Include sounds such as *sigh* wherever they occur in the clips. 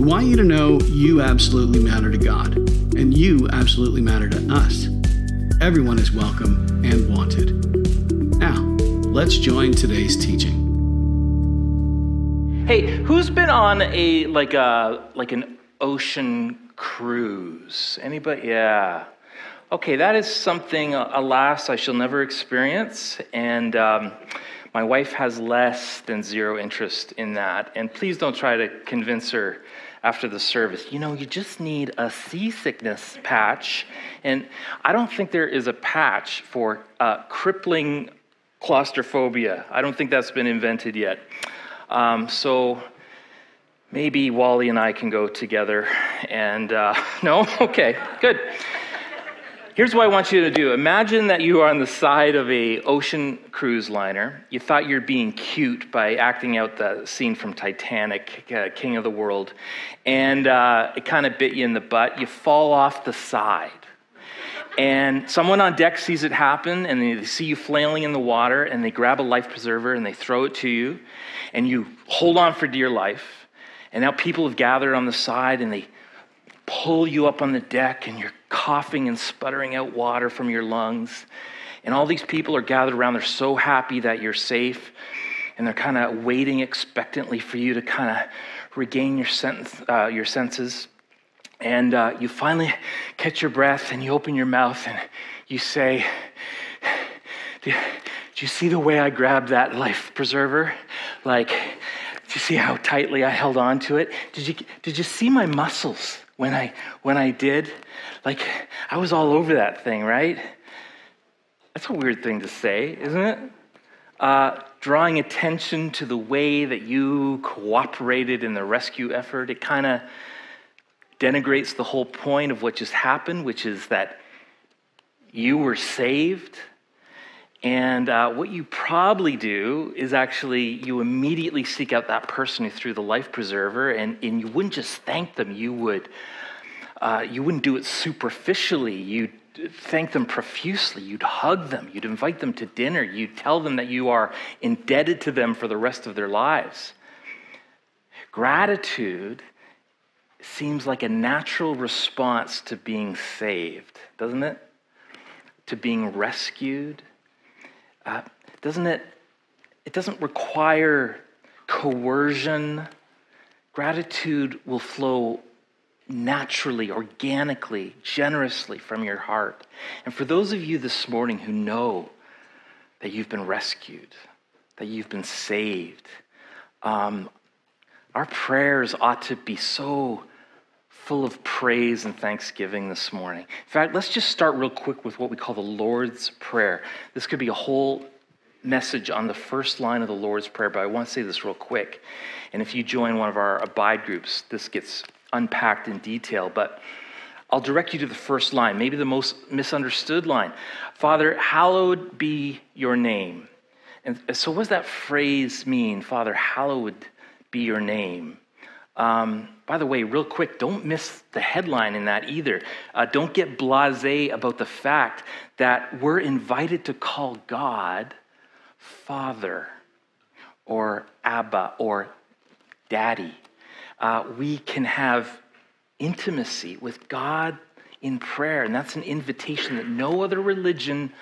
We want you to know you absolutely matter to God, and you absolutely matter to us. Everyone is welcome and wanted. Now, let's join today's teaching. Hey, who's been on a like a like an ocean cruise? Anybody? Yeah. Okay, that is something, uh, alas, I shall never experience, and um, my wife has less than zero interest in that. And please don't try to convince her after the service, you know, you just need a seasickness patch. And I don't think there is a patch for uh, crippling claustrophobia. I don't think that's been invented yet. Um, so maybe Wally and I can go together. And uh, *laughs* no? Okay, good. Here's what I want you to do. Imagine that you are on the side of a ocean cruise liner. You thought you're being cute by acting out the scene from Titanic, uh, King of the World, and uh, it kind of bit you in the butt. You fall off the side. And someone on deck sees it happen, and they see you flailing in the water, and they grab a life preserver and they throw it to you, and you hold on for dear life. And now people have gathered on the side, and they pull you up on the deck, and you're coughing and sputtering out water from your lungs. And all these people are gathered around. They're so happy that you're safe. And they're kind of waiting expectantly for you to kind of regain your, sense, uh, your senses. And uh, you finally catch your breath and you open your mouth and you say, Do you see the way I grabbed that life preserver? Like, do you see how tightly I held on to it? Did you, did you see my muscles when I, when I did? Like, I was all over that thing, right? That's a weird thing to say, isn't it? Uh, drawing attention to the way that you cooperated in the rescue effort, it kind of denigrates the whole point of what just happened, which is that you were saved. And uh, what you probably do is actually you immediately seek out that person who threw the life preserver, and, and you wouldn't just thank them, you would uh, you wouldn't do it superficially. You'd thank them profusely. You'd hug them. You'd invite them to dinner. You'd tell them that you are indebted to them for the rest of their lives. Gratitude seems like a natural response to being saved, doesn't it? To being rescued. Uh, doesn't it? It doesn't require coercion. Gratitude will flow naturally, organically, generously from your heart. And for those of you this morning who know that you've been rescued, that you've been saved, um, our prayers ought to be so full of praise and thanksgiving this morning. In fact, let's just start real quick with what we call the Lord's Prayer. This could be a whole message on the first line of the Lord's Prayer, but I want to say this real quick. And if you join one of our abide groups, this gets unpacked in detail, but I'll direct you to the first line, maybe the most misunderstood line. Father, hallowed be your name. And so, what does that phrase mean? Father, hallowed be your name. Um, by the way, real quick, don't miss the headline in that either. Uh, don't get blase about the fact that we're invited to call God Father or Abba or Daddy uh, we can have intimacy with God in prayer. And that's an invitation that no other religion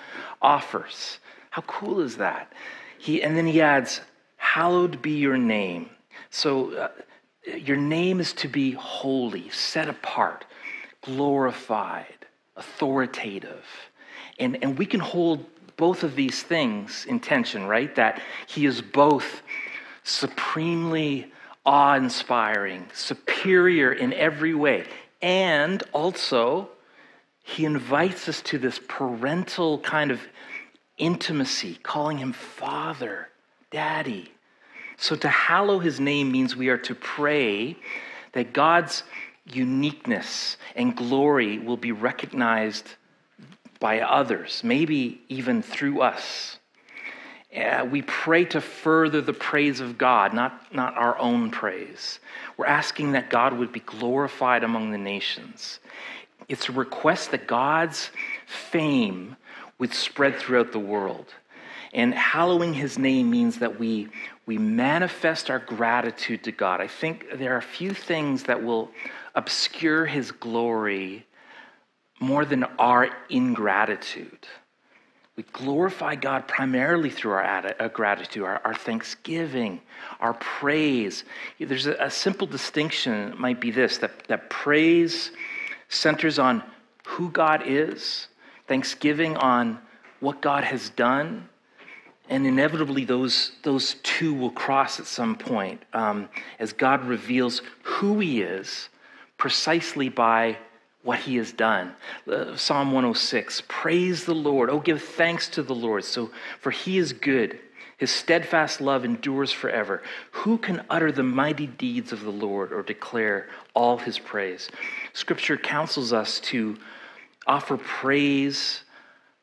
offers. How cool is that? He, and then he adds, Hallowed be your name. So uh, your name is to be holy, set apart, glorified, authoritative. And, and we can hold both of these things in tension, right? That he is both supremely awe inspiring, superior in every way. And also, he invites us to this parental kind of intimacy, calling him Father, Daddy. So to hallow his name means we are to pray that God's uniqueness and glory will be recognized by others, maybe even through us. Uh, we pray to further the praise of God, not, not our own praise. We're asking that God would be glorified among the nations. It's a request that God's fame would spread throughout the world. And hallowing his name means that we, we manifest our gratitude to God. I think there are a few things that will obscure his glory more than our ingratitude. We glorify God primarily through our uh, gratitude, our, our, thanksgiving, our praise. There's a, a simple distinction, it might be this that, that praise centers on who God is, thanksgiving on what God has done, and inevitably those, those two will cross at some point um, as God reveals who He is precisely by what he has done. Uh, Psalm 106 Praise the Lord. Oh, give thanks to the Lord. So, for he is good. His steadfast love endures forever. Who can utter the mighty deeds of the Lord or declare all his praise? Scripture counsels us to offer praise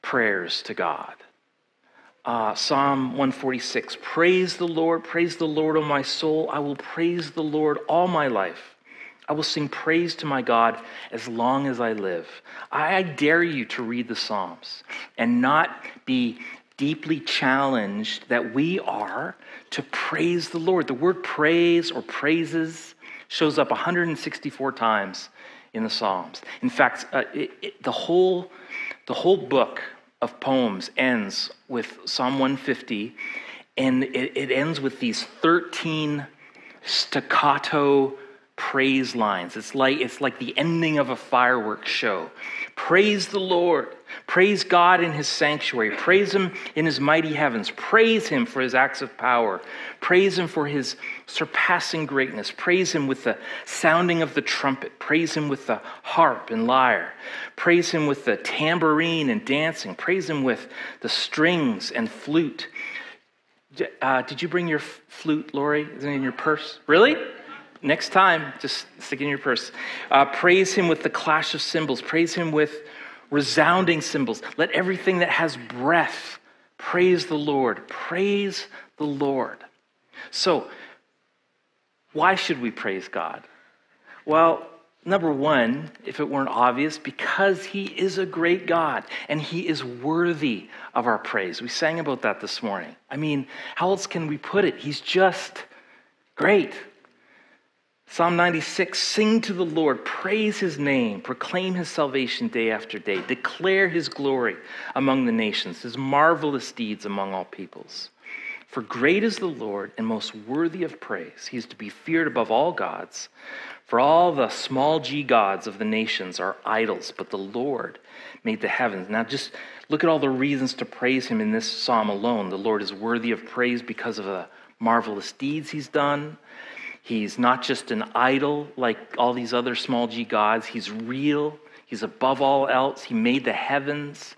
prayers to God. Uh, Psalm 146 Praise the Lord, praise the Lord, O my soul. I will praise the Lord all my life. I will sing praise to my God as long as I live. I dare you to read the Psalms and not be deeply challenged that we are to praise the Lord. The word praise or praises shows up 164 times in the Psalms. In fact, uh, it, it, the, whole, the whole book of poems ends with Psalm 150, and it, it ends with these 13 staccato praise lines. It's like, it's like the ending of a fireworks show. Praise the Lord. Praise God in his sanctuary. Praise him in his mighty heavens. Praise him for his acts of power. Praise him for his surpassing greatness. Praise him with the sounding of the trumpet. Praise him with the harp and lyre. Praise him with the tambourine and dancing. Praise him with the strings and flute. Uh, did you bring your flute, Lori? Is it in your purse? Really? Next time, just stick in your purse. Uh, praise him with the clash of cymbals. Praise him with resounding cymbals. Let everything that has breath praise the Lord. Praise the Lord. So, why should we praise God? Well, number one, if it weren't obvious, because He is a great God and He is worthy of our praise. We sang about that this morning. I mean, how else can we put it? He's just great. Psalm 96 Sing to the Lord, praise his name, proclaim his salvation day after day, declare his glory among the nations, his marvelous deeds among all peoples. For great is the Lord and most worthy of praise. He is to be feared above all gods. For all the small g gods of the nations are idols, but the Lord made the heavens. Now, just look at all the reasons to praise him in this psalm alone. The Lord is worthy of praise because of the marvelous deeds he's done He's not just an idol like all these other small g gods. He's real. He's above all else. He made the heavens.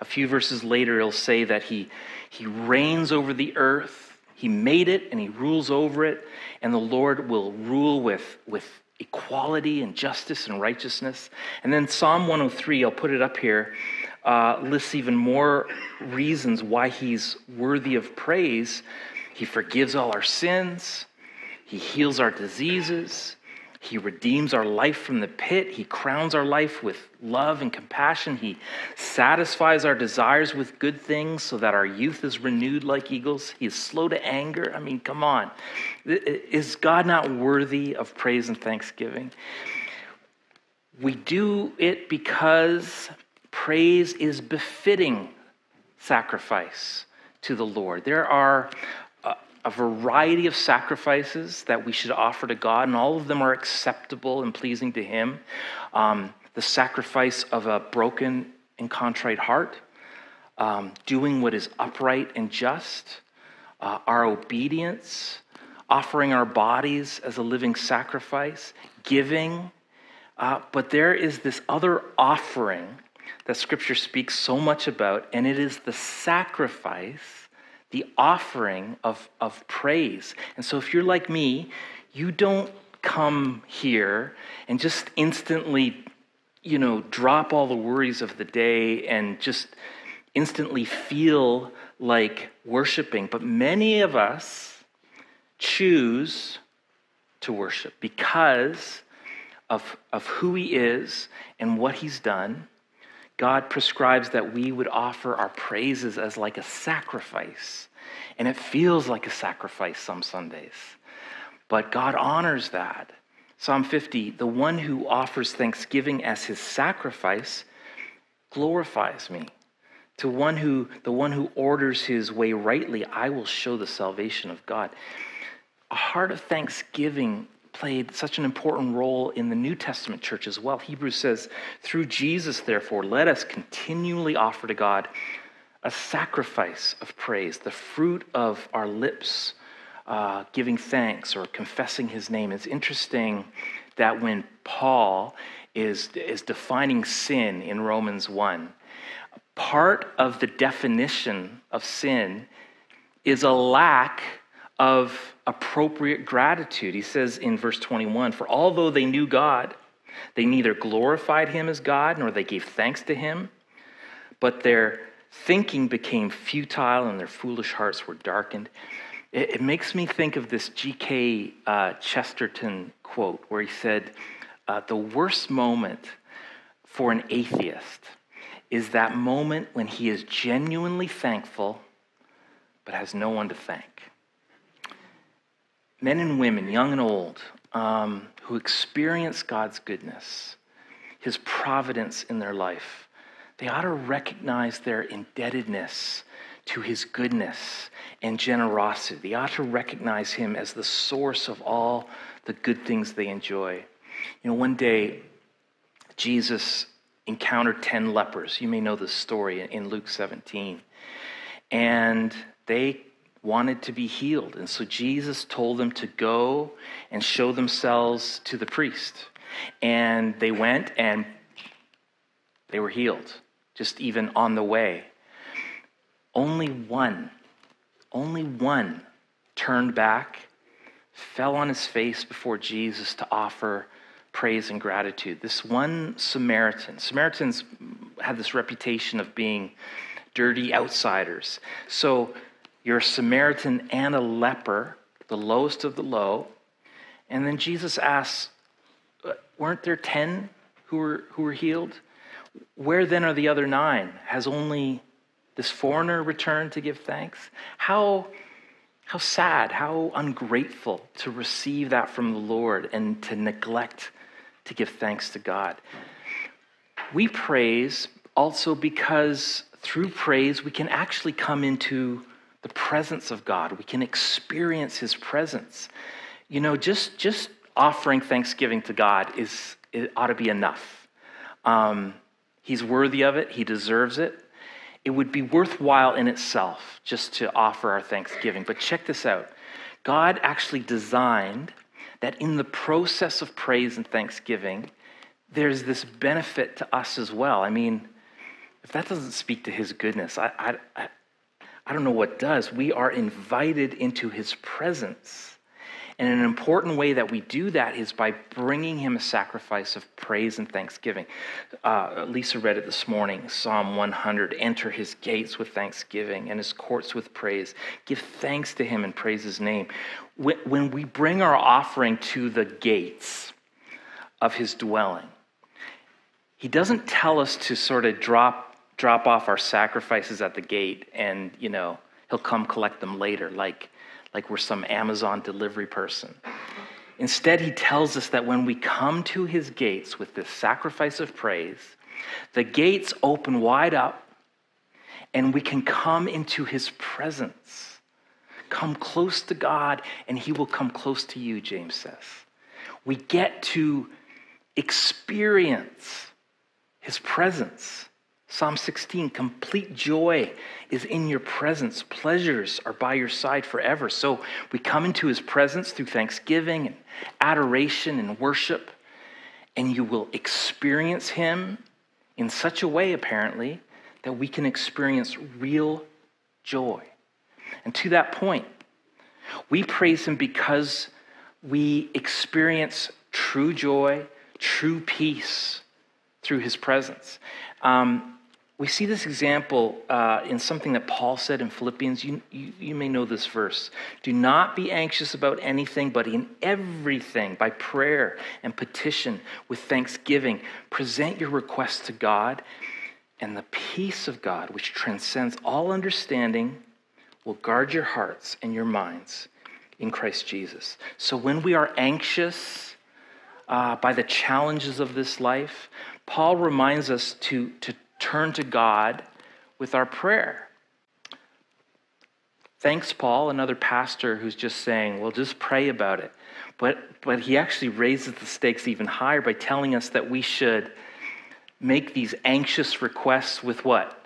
A few verses later, he'll say that he, he reigns over the earth. He made it and he rules over it. And the Lord will rule with, with equality and justice and righteousness. And then Psalm 103, I'll put it up here, uh, lists even more reasons why he's worthy of praise. He forgives all our sins. He heals our diseases. He redeems our life from the pit. He crowns our life with love and compassion. He satisfies our desires with good things so that our youth is renewed like eagles. He is slow to anger. I mean, come on. Is God not worthy of praise and thanksgiving? We do it because praise is befitting sacrifice to the Lord. There are a variety of sacrifices that we should offer to God, and all of them are acceptable and pleasing to Him. Um, the sacrifice of a broken and contrite heart, um, doing what is upright and just, uh, our obedience, offering our bodies as a living sacrifice, giving. Uh, but there is this other offering that Scripture speaks so much about, and it is the sacrifice the offering of, of praise. And so if you're like me, you don't come here and just instantly, you know, drop all the worries of the day and just instantly feel like worshiping. But many of us choose to worship because of, of who He is and what He's done. God prescribes that we would offer our praises as like a sacrifice. And it feels like a sacrifice some Sundays. But God honors that. Psalm 50 the one who offers thanksgiving as his sacrifice glorifies me. To one who, the one who orders his way rightly, I will show the salvation of God. A heart of thanksgiving played such an important role in the New Testament church as well. Hebrews says, Through Jesus, therefore, let us continually offer to God a sacrifice of praise, the fruit of our lips, uh, giving thanks or confessing his name. It's interesting that when Paul is, is defining sin in Romans 1, part of the definition of sin is a lack of appropriate gratitude. He says in verse 21 For although they knew God, they neither glorified him as God nor they gave thanks to him, but their thinking became futile and their foolish hearts were darkened. It, it makes me think of this G.K. Uh, Chesterton quote where he said, uh, The worst moment for an atheist is that moment when he is genuinely thankful but has no one to thank. Men and women, young and old, um, who experience God's goodness, his providence in their life, they ought to recognize their indebtedness to his goodness and generosity. They ought to recognize him as the source of all the good things they enjoy. You know, one day, Jesus encountered 10 lepers. You may know this story in Luke 17. And they wanted to be healed. And so Jesus told them to go and show themselves to the priest. And they went and they were healed, just even on the way. Only one, only one turned back, fell on his face before Jesus to offer praise and gratitude. This one Samaritan, Samaritans had this reputation of being dirty outsiders. So you're a Samaritan and a leper, the lowest of the low. And then Jesus asks, uh, Weren't there 10 who were, who were healed? Where then are the other nine? Has only this foreigner returned to give thanks? How, how sad, how ungrateful to receive that from the Lord and to neglect to give thanks to God. We praise also because through praise we can actually come into the presence of God. We can experience his presence. You know, just, just offering thanksgiving to God is, it ought to be enough. Um, he's worthy of it, he deserves it. It would be worthwhile in itself just to offer our thanksgiving. But check this out God actually designed that in the process of praise and thanksgiving, there's this benefit to us as well. I mean, if that doesn't speak to his goodness, I, I, I don't know what does. We are invited into his presence. And an important way that we do that is by bringing him a sacrifice of praise and thanksgiving. Uh, Lisa read it this morning Psalm 100 Enter his gates with thanksgiving and his courts with praise. Give thanks to him and praise his name. When, when we bring our offering to the gates of his dwelling, he doesn't tell us to sort of drop drop off our sacrifices at the gate and, you know, he'll come collect them later, like, like we're some Amazon delivery person. Instead, he tells us that when we come to his gates with this sacrifice of praise, the gates open wide up and we can come into his presence. Come close to God and he will come close to you, James says. We get to experience his presence. Psalm 16, complete joy is in your presence. Pleasures are by your side forever. So we come into his presence through thanksgiving and adoration and worship, and you will experience him in such a way, apparently, that we can experience real joy. And to that point, we praise him because we experience true joy, true peace through his presence. Um, we see this example uh, in something that Paul said in Philippians. You, you, you, may know this verse. Do not be anxious about anything, but in everything, by prayer and petition, with thanksgiving, present your requests to God, and the peace of God, which transcends all understanding, will guard your hearts and your minds in Christ Jesus. So when we are anxious uh, by the challenges of this life, Paul reminds us to, to turn to God with our prayer. Thanks, Paul, another pastor who's just saying, well, just pray about it. But, but he actually raises the stakes even higher by telling us that we should make these anxious requests with what?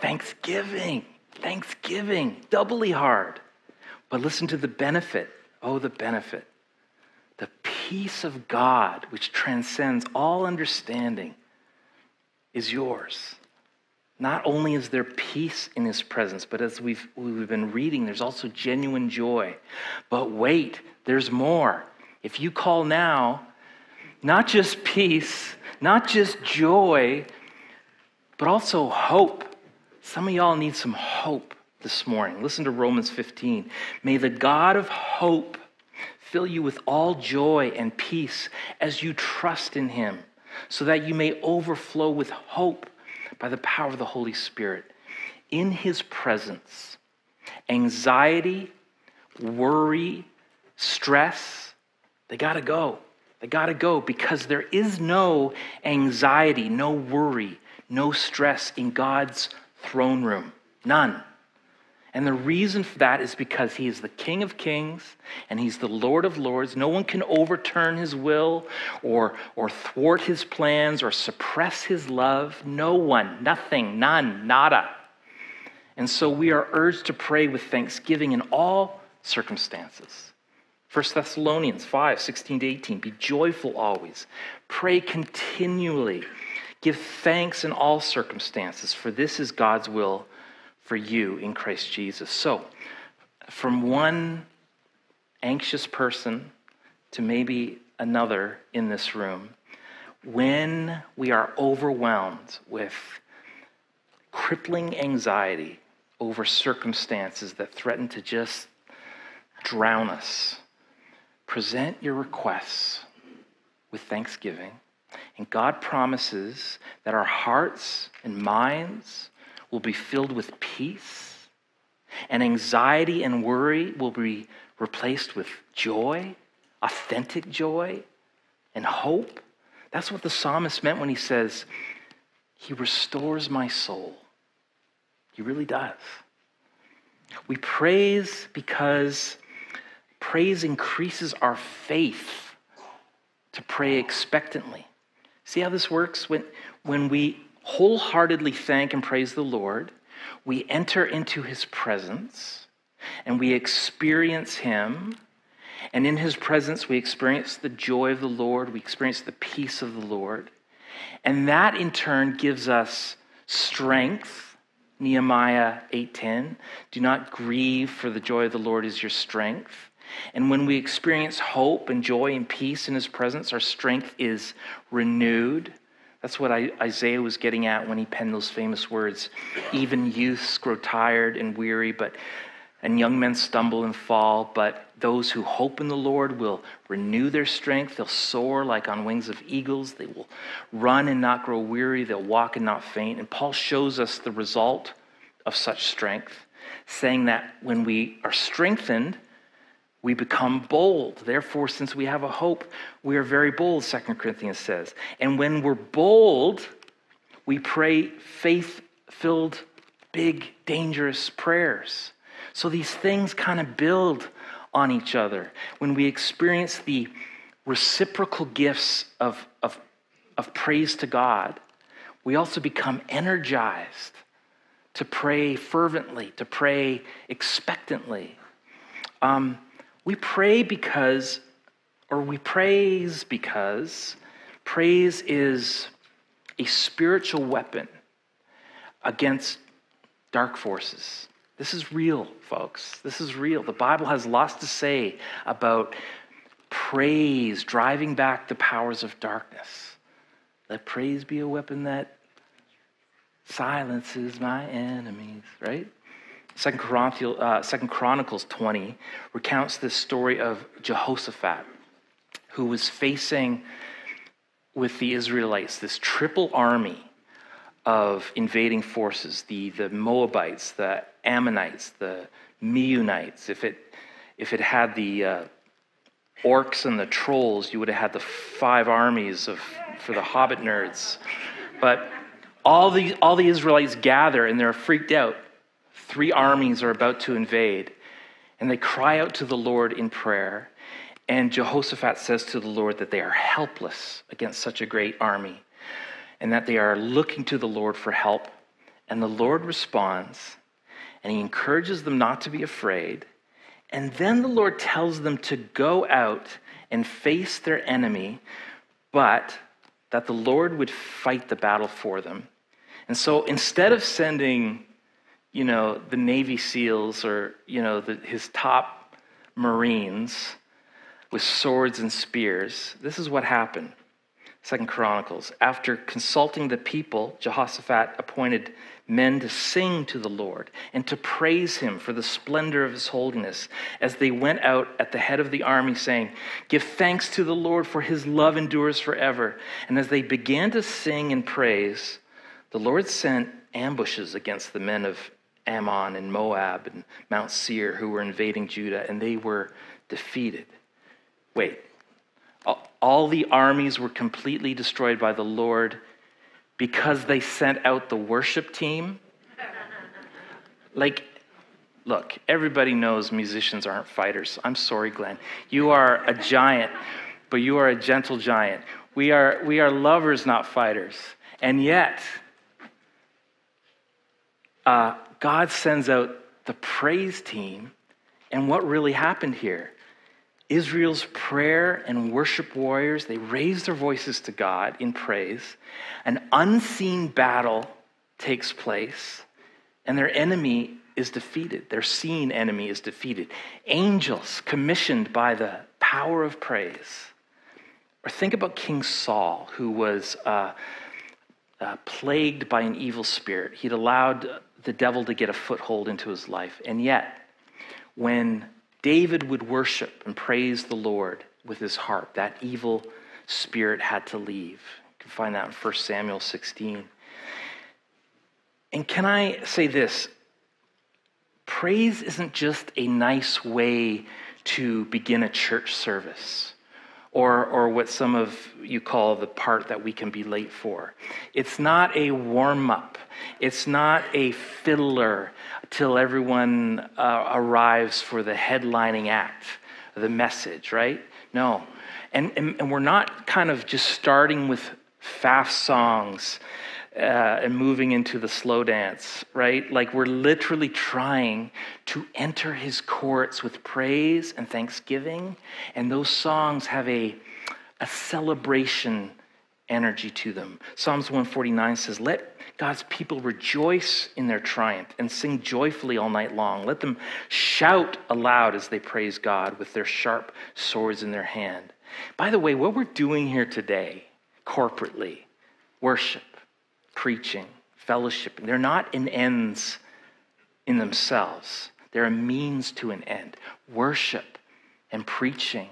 Thanksgiving. Thanksgiving. Doubly hard. But listen to the benefit. Oh, the benefit. The peace of God, which transcends all understanding, is yours. Not only is there peace in his presence, but as we've, we've been reading, there's also genuine joy. But wait, there's more. If you call now, not just peace, not just joy, but also hope. Some of y'all need some hope this morning. Listen to Romans 15. May the God of hope fill you with all joy and peace as you trust in him, so that you may overflow with hope by the power of the Holy Spirit. In his presence, anxiety, worry, stress, they got to go. They got to go because there is no anxiety, no worry, no stress in God's throne room. None. And the reason for that is because he is the King of Kings and he's the Lord of Lords. No one can overturn his will or, or thwart his plans or suppress his love. No one, nothing, none, nada. And so we are urged to pray with thanksgiving in all circumstances. 1 Thessalonians 5 16 to 18. Be joyful always, pray continually, give thanks in all circumstances, for this is God's will for you in Christ Jesus. So, from one anxious person to maybe another in this room, when we are overwhelmed with crippling anxiety over circumstances that threaten to just drown us, present your requests with thanksgiving. And God promises that our hearts and minds will be filled with peace, and anxiety and worry will be replaced with joy, authentic joy, and hope. That's what the psalmist meant when he says, He restores my soul. He really does. We praise because praise increases our faith to pray expectantly. See how this works? When, when we wholeheartedly thank and praise the Lord, we enter into his presence and we experience him. And in his presence, we experience the joy of the Lord, we experience the peace of the Lord. And that in turn gives us strength. Nehemiah 8:10, do not grieve for the joy of the Lord is your strength. And when we experience hope and joy and peace in his presence, our strength is renewed. That's what Isaiah was getting at when he penned those famous words. Even youths grow tired and weary, but and young men stumble and fall, but those who hope in the Lord will renew their strength. They'll soar like on wings of eagles. They will run and not grow weary. They'll walk and not faint. And Paul shows us the result of such strength, saying that when we are strengthened, we become bold. Therefore, since we have a hope, we are very bold, Second Corinthians says. And when we're bold, we pray faith filled, big, dangerous prayers. So these things kind of build on each other. When we experience the reciprocal gifts of, of, of praise to God, we also become energized to pray fervently, to pray expectantly. Um, we pray because, or we praise because praise is a spiritual weapon against dark forces. This is real, folks. This is real. The Bible has lots to say about praise driving back the powers of darkness. Let praise be a weapon that silences my enemies, right? Second, uh, Second Chronicles 20 recounts this story of Jehoshaphat, who was facing with the Israelites this triple army of invading forces the, the Moabites, the Ammonites, the Meunites. If it, if it had the uh, orcs and the trolls, you would have had the five armies of, for the Hobbit nerds. But all the, all the Israelites gather and they're freaked out. Three armies are about to invade. And they cry out to the Lord in prayer. And Jehoshaphat says to the Lord that they are helpless against such a great army and that they are looking to the Lord for help. And the Lord responds and he encourages them not to be afraid. And then the Lord tells them to go out and face their enemy, but that the Lord would fight the battle for them. And so instead of sending, you know, the Navy SEALs or, you know, the, his top Marines with swords and spears, this is what happened. Second Chronicles. After consulting the people, Jehoshaphat appointed men to sing to the Lord and to praise him for the splendor of his holiness as they went out at the head of the army, saying, Give thanks to the Lord, for his love endures forever. And as they began to sing and praise, the Lord sent ambushes against the men of Ammon and Moab and Mount Seir who were invading Judah, and they were defeated. Wait, all the armies were completely destroyed by the Lord because they sent out the worship team? *laughs* Like, look, everybody knows musicians aren't fighters. I'm sorry, Glenn. You are a giant, but you are a gentle giant. We are, we are lovers, not fighters. And yet, uh, God sends out the praise team. And what really happened here? Israel's prayer and worship warriors, they raise their voices to God in praise. An unseen battle takes place, and their enemy is defeated. Their seen enemy is defeated. Angels commissioned by the power of praise. Or think about King Saul, who was uh, uh, plagued by an evil spirit. He'd allowed the devil to get a foothold into his life. And yet, when David would worship and praise the Lord with his harp, that evil spirit had to leave. You can find that in 1 Samuel 16. And can I say this? Praise isn't just a nice way to begin a church service or, or what some of you call the part that we can be late for. It's not a warm up, it's not a fiddler till everyone uh, arrives for the headlining act, the message, right? No. And, and, and we're not kind of just starting with fast songs uh, and moving into the slow dance, right? Like we're literally trying to enter his courts with praise and thanksgiving. And those songs have a, a celebration energy to them. Psalms 149 says, Let God's people rejoice in their triumph and sing joyfully all night long. Let them shout aloud as they praise God with their sharp swords in their hand. By the way, what we're doing here today, corporately, worship, preaching, fellowship, they're not in ends in themselves. They're a means to an end. Worship and preaching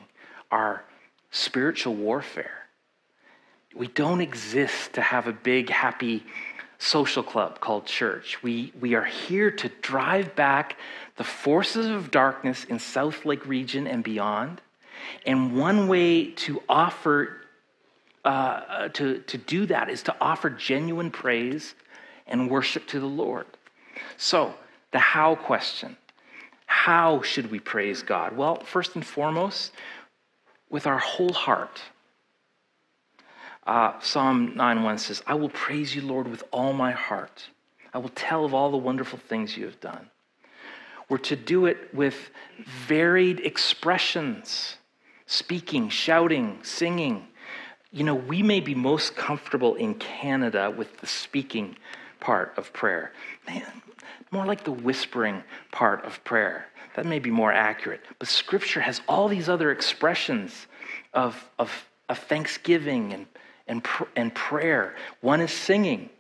are spiritual warfare. We don't exist to have a big, happy social club called church. We, we are here to drive back the forces of darkness in South Lake region and beyond. And one way to offer uh, to, to do that is to offer genuine praise and worship to the Lord. So, the how question how should we praise God? Well, first and foremost, with our whole heart. Uh, Psalm 9:1 says, I will praise you, Lord, with all my heart. I will tell of all the wonderful things you have done. We're to do it with varied expressions speaking, shouting, singing, you know, we may be most comfortable in Canada with the speaking part of prayer. Man, more like the whispering part of prayer. That may be more accurate. But Scripture has all these other expressions of, of, of thanksgiving and, and, pr- and prayer. One is singing.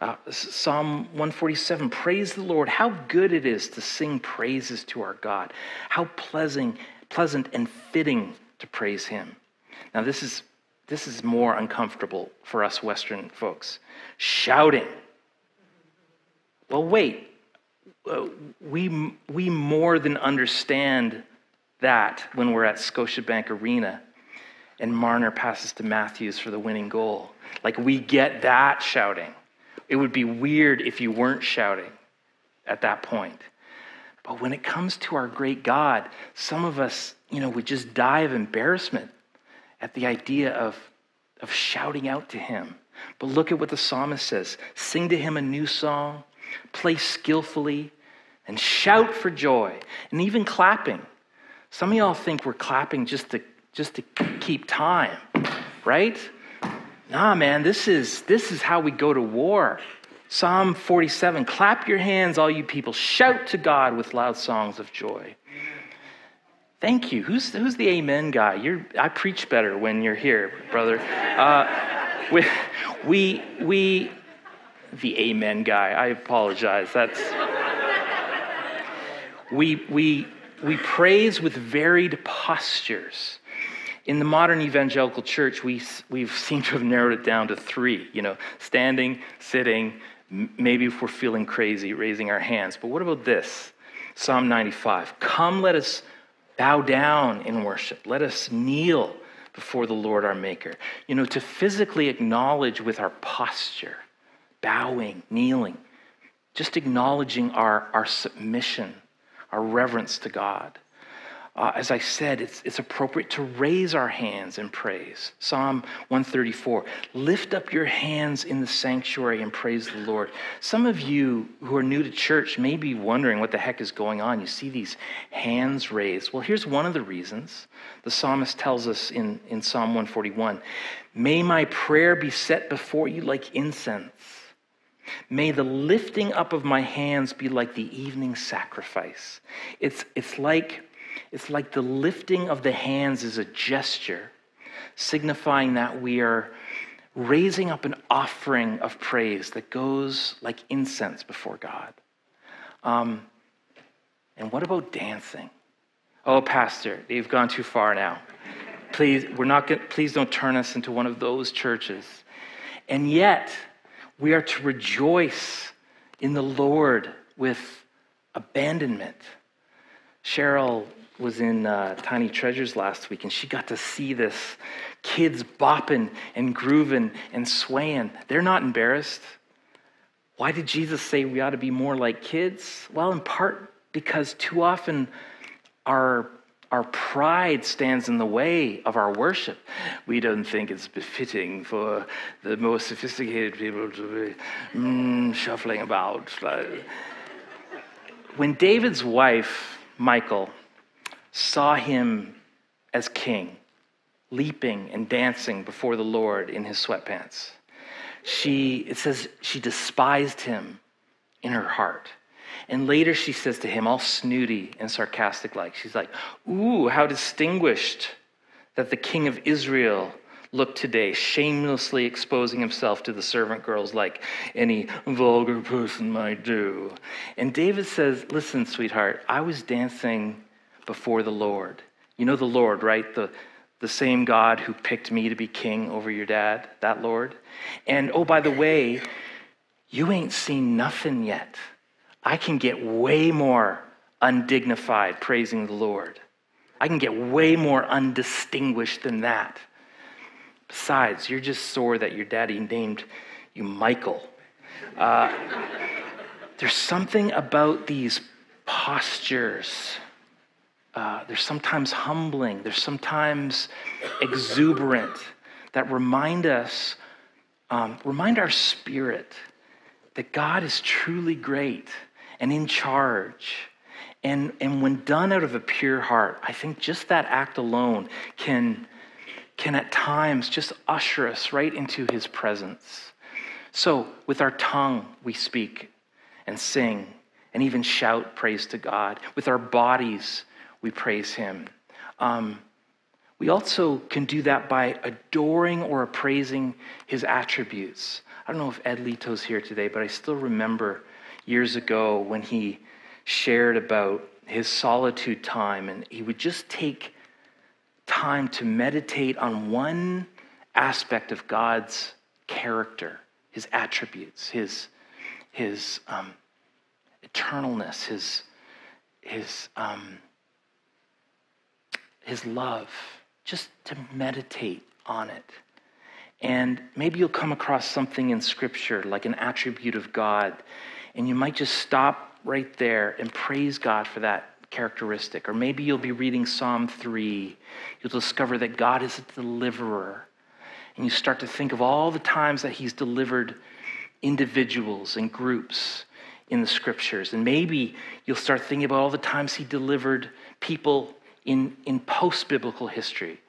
Uh, Psalm 147 Praise the Lord. How good it is to sing praises to our God. How pleasant, pleasant and fitting to praise Him. Now, this is, this is more uncomfortable for us Western folks. Shouting. Well, wait. Uh, we, we more than understand that when we're at Scotiabank Arena and Marner passes to Matthews for the winning goal. Like, we get that shouting. It would be weird if you weren't shouting at that point. But when it comes to our great God, some of us, you know, would just die of embarrassment at the idea of, of shouting out to Him. But look at what the psalmist says sing to Him a new song, play skillfully, and shout for joy, and even clapping. Some of y'all think we're clapping just to, just to keep time, right? Nah, man, this is, this is how we go to war. Psalm 47 Clap your hands, all you people. Shout to God with loud songs of joy. Thank you. Who's, who's the amen guy? You're, I preach better when you're here, brother. Uh, we, we, we, the amen guy, I apologize. That's. We, we, we praise with varied postures in the modern evangelical church, we, we've seemed to have narrowed it down to three, you know, standing, sitting, maybe if we're feeling crazy, raising our hands. But what about this? Psalm 95. Come, let us bow down in worship. Let us kneel before the Lord our Maker. You know, to physically acknowledge with our posture, bowing, kneeling, just acknowledging our, our submission, our reverence to God uh, as I said, it's, it's appropriate to raise our hands in praise. Psalm 134 Lift up your hands in the sanctuary and praise the Lord. Some of you who are new to church may be wondering what the heck is going on. You see these hands raised. Well, here's one of the reasons. The psalmist tells us in, in Psalm 141 May my prayer be set before you like incense. May the lifting up of my hands be like the evening sacrifice. It's, it's like it's like the lifting of the hands is a gesture, signifying that we are raising up an offering of praise that goes like incense before God. Um, and what about dancing? Oh, Pastor, you've gone too far now. Please, we're not please don't turn us into one of those churches. And yet, we are to rejoice in the Lord with abandonment. Cheryl was in uh, Tiny Treasures last week, and she got to see this kids bopping and grooving and swaying. They're not embarrassed. Why did Jesus say we ought to be more like kids? Well, in part because too often our our pride stands in the way of our worship. We don't think it's befitting for the most sophisticated people to be mm, shuffling about. When David's wife, Michal, saw him as king, leaping and dancing before the Lord in his sweatpants. She, it says, she despised him in her heart. And later she says to him, all snooty and sarcastic like, she's like, Ooh, how distinguished that the king of Israel looked today, shamelessly exposing himself to the servant girls like any vulgar person might do. And David says, Listen, sweetheart, I was dancing before the Lord. You know the Lord, right? The, the same God who picked me to be king over your dad, that Lord. And oh, by the way, you ain't seen nothing yet. I can get way more undignified praising the Lord. I can get way more undistinguished than that. Besides, you're just sore that your daddy named you Michael. Uh, *laughs* there's something about these postures uh, they're sometimes humbling, they're sometimes exuberant that remind us, um, remind our spirit that God is truly great and in charge. And, and when done out of a pure heart, I think just that act alone can, can at times just usher us right into his presence. So, with our tongue, we speak and sing and even shout praise to God. With our bodies, we praise him. Um, we also can do that by adoring or appraising his attributes. I don't know if Ed Lito's here today, but I still remember years ago when he shared about his solitude time, and he would just take time to meditate on one aspect of God's character, his attributes, his, his um, eternalness, his, his, um, his love, just to meditate on it. And maybe you'll come across something in Scripture, like an attribute of God, and you might just stop right there and praise God for that characteristic. Or maybe you'll be reading Psalm 3. You'll discover that God is a deliverer. And you start to think of all the times that He's delivered individuals and groups in the scriptures. And maybe you'll start thinking about all the times He delivered people in, in post biblical history.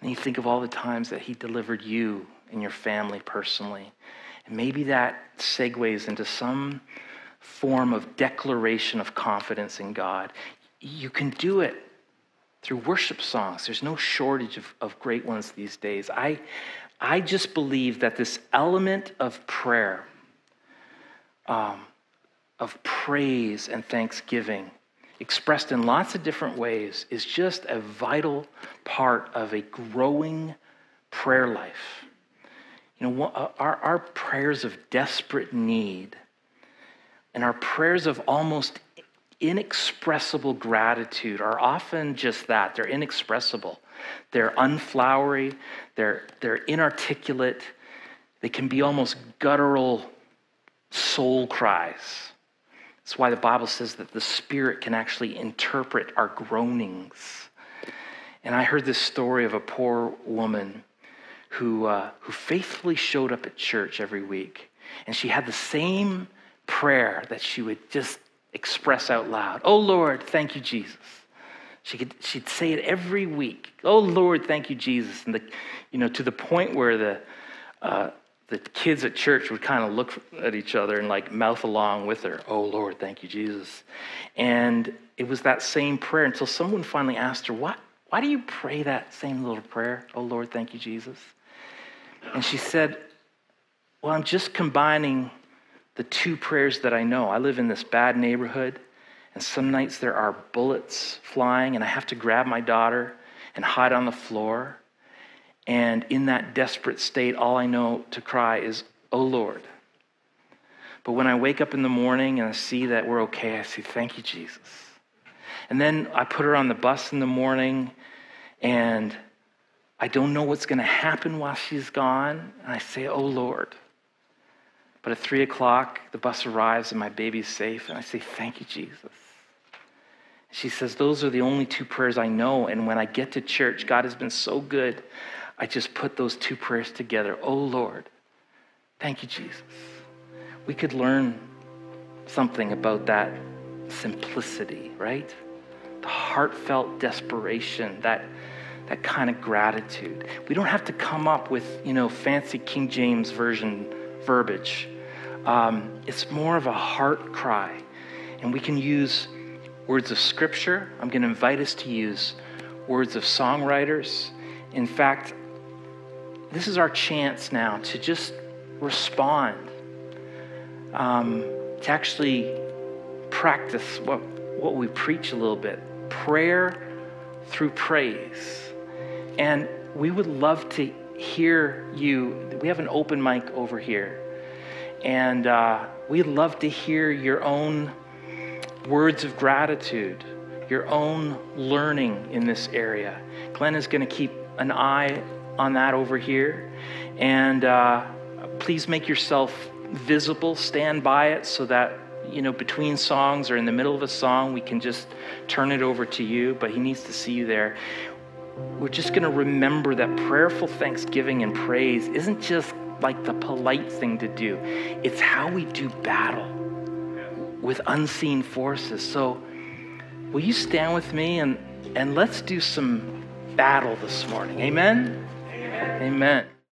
And you think of all the times that He delivered you and your family personally. And maybe that segues into some form of declaration of confidence in God. You can do it through worship songs. There's no shortage of, of great ones these days. I, I just believe that this element of prayer, um, of praise and thanksgiving, expressed in lots of different ways, is just a vital part of a growing prayer life. You know, uh, our, our prayers of desperate need and our prayers of almost inexpressible gratitude are often just that they're inexpressible. They're unflowery, they're, they're inarticulate, they can be almost guttural soul cries. That's why the Bible says that the Spirit can actually interpret our groanings. And I heard this story of a poor woman who, uh, who faithfully showed up at church every week. And she had the same prayer that she would just express out loud. Oh Lord, thank you, Jesus. She could, she'd say it every week. Oh Lord, thank you, Jesus. And the, you know, to the point where the, uh, the kids at church would kind of look at each other and like mouth along with her. Oh Lord, thank you, Jesus. And it was that same prayer until someone finally asked her, What? Why do you pray that same little prayer? Oh Lord, thank you, Jesus. And she said, Well, I'm just combining the two prayers that I know. I live in this bad neighborhood, and some nights there are bullets flying, and I have to grab my daughter and hide on the floor. And in that desperate state, all I know to cry is, Oh Lord. But when I wake up in the morning and I see that we're okay, I say, Thank you, Jesus. And then I put her on the bus in the morning, and I don't know what's going to happen while she's gone. And I say, Oh Lord. But at three o'clock, the bus arrives and my baby's safe. And I say, Thank you, Jesus. She says, Those are the only two prayers I know. And when I get to church, God has been so good. I just put those two prayers together. Oh, Lord, thank you, Jesus. We could learn something about that simplicity, right? The heartfelt desperation, that, that kind of gratitude. We don't have to come up with, you know, fancy King James Version verbiage. Um, it's more of a heart cry. And we can use words of scripture. I'm going to invite us to use words of songwriters. In fact, this is our chance now to just respond, um, to actually practice what, what we preach a little bit prayer through praise. And we would love to hear you. We have an open mic over here. And uh, we'd love to hear your own words of gratitude, your own learning in this area. Glenn is going to keep an eye on that over here. And uh, please make yourself visible, stand by it so that, you know, between songs or in the middle of a song, we can just turn it over to you. But he needs to see you there we're just going to remember that prayerful thanksgiving and praise isn't just like the polite thing to do, it's how we do battle with unseen forces. So, will you stand with me and, and let's do some battle this morning? Amen? Amen. Amen.